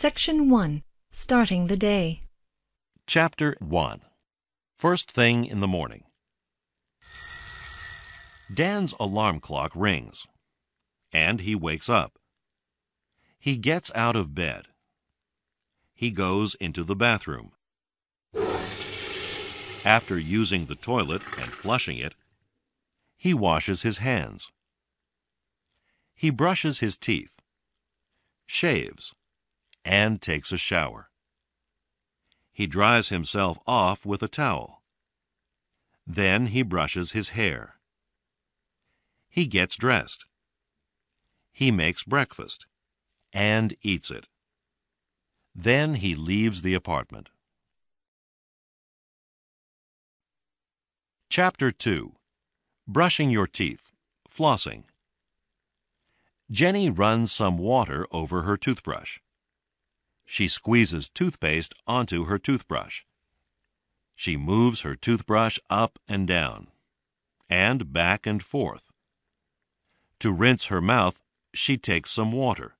Section 1 Starting the Day. Chapter 1 First Thing in the Morning Dan's alarm clock rings, and he wakes up. He gets out of bed. He goes into the bathroom. After using the toilet and flushing it, he washes his hands. He brushes his teeth, shaves, and takes a shower. He dries himself off with a towel. Then he brushes his hair. He gets dressed. He makes breakfast and eats it. Then he leaves the apartment. Chapter 2 Brushing Your Teeth, Flossing. Jenny runs some water over her toothbrush. She squeezes toothpaste onto her toothbrush. She moves her toothbrush up and down, and back and forth. To rinse her mouth, she takes some water,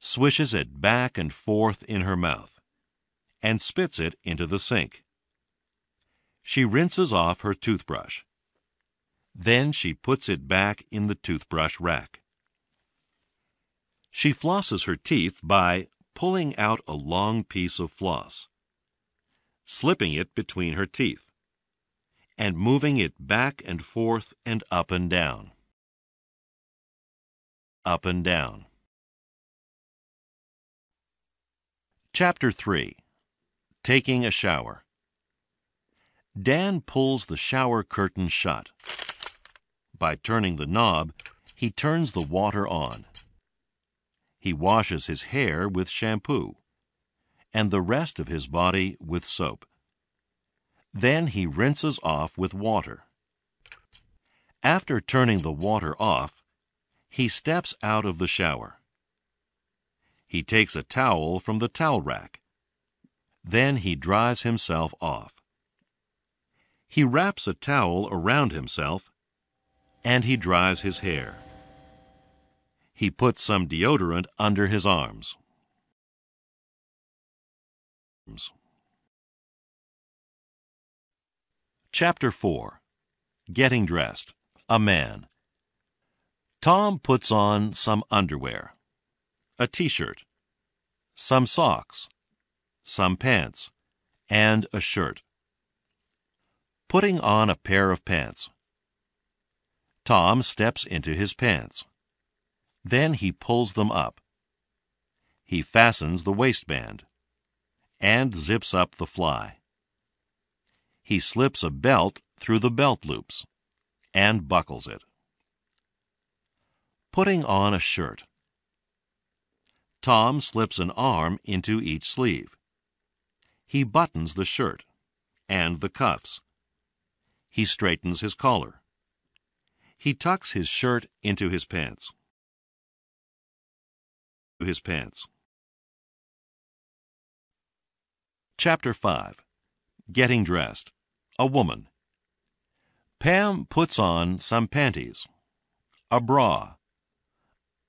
swishes it back and forth in her mouth, and spits it into the sink. She rinses off her toothbrush. Then she puts it back in the toothbrush rack. She flosses her teeth by pulling out a long piece of floss, slipping it between her teeth, and moving it back and forth and up and down. Up and down. Chapter 3 Taking a Shower Dan pulls the shower curtain shut. By turning the knob, he turns the water on. He washes his hair with shampoo and the rest of his body with soap. Then he rinses off with water. After turning the water off, he steps out of the shower. He takes a towel from the towel rack. Then he dries himself off. He wraps a towel around himself and he dries his hair. He puts some deodorant under his arms. Chapter 4 Getting Dressed A Man Tom puts on some underwear, a t-shirt, some socks, some pants, and a shirt. Putting on a pair of pants. Tom steps into his pants. Then he pulls them up. He fastens the waistband and zips up the fly. He slips a belt through the belt loops and buckles it. Putting on a shirt. Tom slips an arm into each sleeve. He buttons the shirt and the cuffs. He straightens his collar. He tucks his shirt into his pants his pants. Chapter 5 Getting Dressed A Woman Pam puts on some panties, a bra,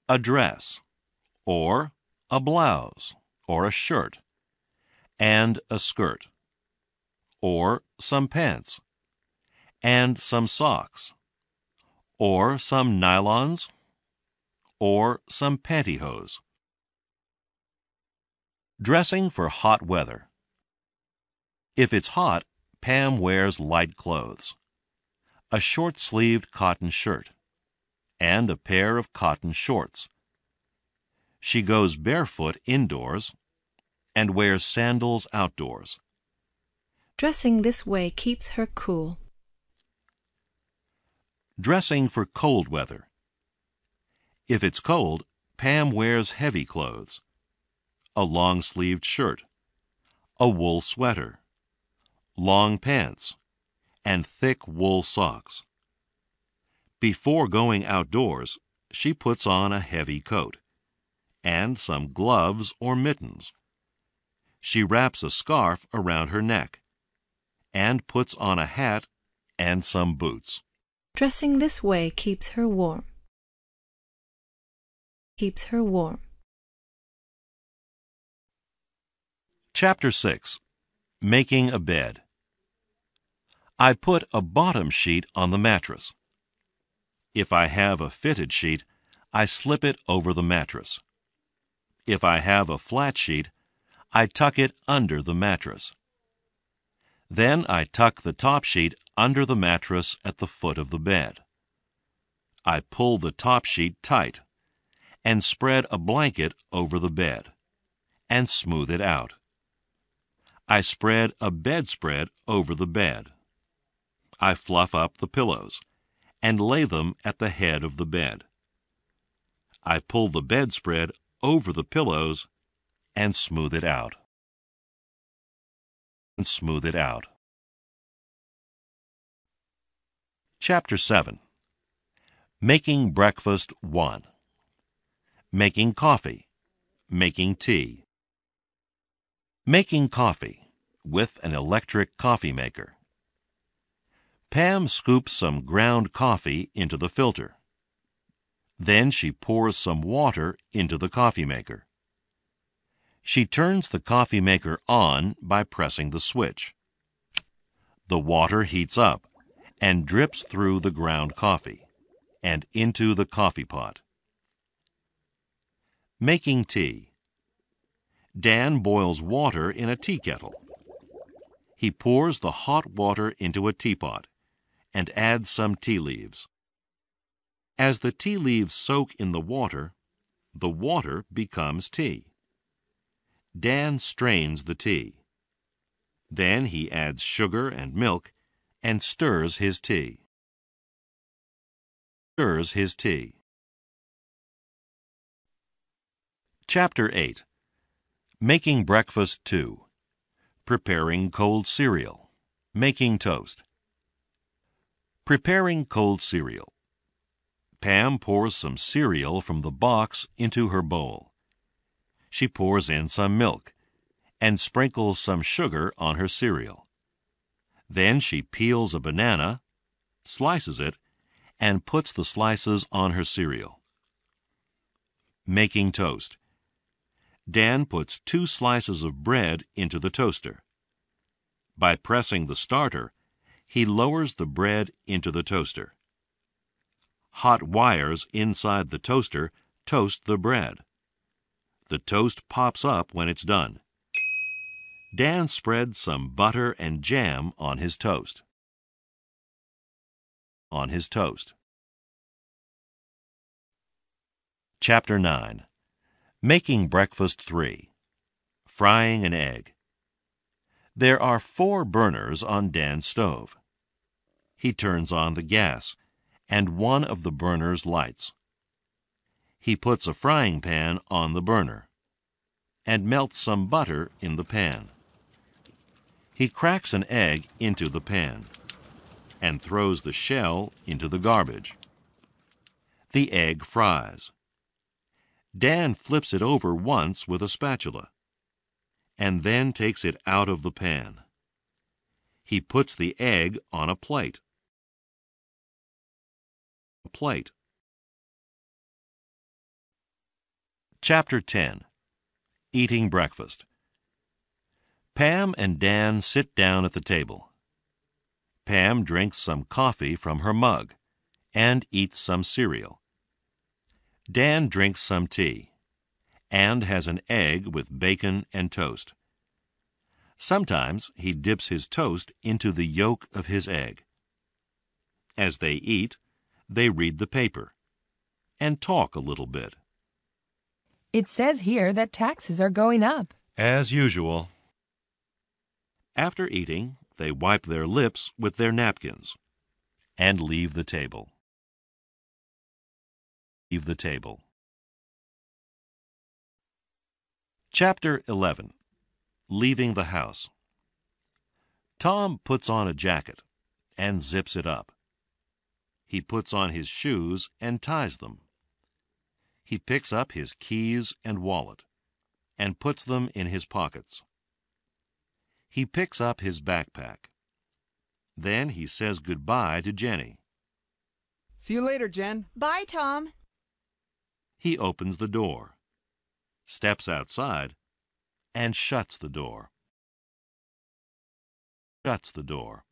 a dress, or a blouse, or a shirt, and a skirt, or some pants, and some socks, or some nylons, or some pantyhose. Dressing for hot weather. If it's hot, Pam wears light clothes. A short-sleeved cotton shirt and a pair of cotton shorts. She goes barefoot indoors and wears sandals outdoors. Dressing this way keeps her cool. Dressing for cold weather. If it's cold, Pam wears heavy clothes a long sleeved shirt, a wool sweater, long pants, and thick wool socks. Before going outdoors, she puts on a heavy coat and some gloves or mittens. She wraps a scarf around her neck and puts on a hat and some boots. Dressing this way keeps her warm. Keeps her warm. Chapter 6 Making a Bed I put a bottom sheet on the mattress. If I have a fitted sheet, I slip it over the mattress. If I have a flat sheet, I tuck it under the mattress. Then I tuck the top sheet under the mattress at the foot of the bed. I pull the top sheet tight and spread a blanket over the bed and smooth it out. I spread a bedspread over the bed. I fluff up the pillows and lay them at the head of the bed. I pull the bedspread over the pillows and smooth it out. And smooth it out. Chapter 7 Making Breakfast 1 Making Coffee Making Tea Making coffee with an electric coffee maker. Pam scoops some ground coffee into the filter. Then she pours some water into the coffee maker. She turns the coffee maker on by pressing the switch. The water heats up and drips through the ground coffee and into the coffee pot. Making tea. Dan boils water in a tea kettle. He pours the hot water into a teapot and adds some tea leaves. As the tea leaves soak in the water, the water becomes tea. Dan strains the tea. Then he adds sugar and milk and stirs his tea. Stirs his tea. Chapter 8 Making Breakfast 2 Preparing cold cereal Making toast Preparing cold cereal Pam pours some cereal from the box into her bowl. She pours in some milk and sprinkles some sugar on her cereal. Then she peels a banana, slices it, and puts the slices on her cereal. Making toast Dan puts two slices of bread into the toaster. By pressing the starter, he lowers the bread into the toaster. Hot wires inside the toaster toast the bread. The toast pops up when it's done. Dan spreads some butter and jam on his toast. On his toast. Chapter 9 Making Breakfast 3 Frying an Egg There are four burners on Dan's stove. He turns on the gas, and one of the burners lights. He puts a frying pan on the burner and melts some butter in the pan. He cracks an egg into the pan and throws the shell into the garbage. The egg fries. Dan flips it over once with a spatula and then takes it out of the pan. He puts the egg on a plate. A plate. Chapter 10 Eating Breakfast Pam and Dan sit down at the table. Pam drinks some coffee from her mug and eats some cereal. Dan drinks some tea and has an egg with bacon and toast. Sometimes he dips his toast into the yolk of his egg. As they eat, they read the paper and talk a little bit. It says here that taxes are going up. As usual. After eating, they wipe their lips with their napkins and leave the table leave the table. Chapter 11 Leaving the House Tom puts on a jacket and zips it up. He puts on his shoes and ties them. He picks up his keys and wallet and puts them in his pockets. He picks up his backpack. Then he says goodbye to Jenny. See you later, Jen. Bye, Tom. He opens the door, steps outside, and shuts the door. Shuts the door.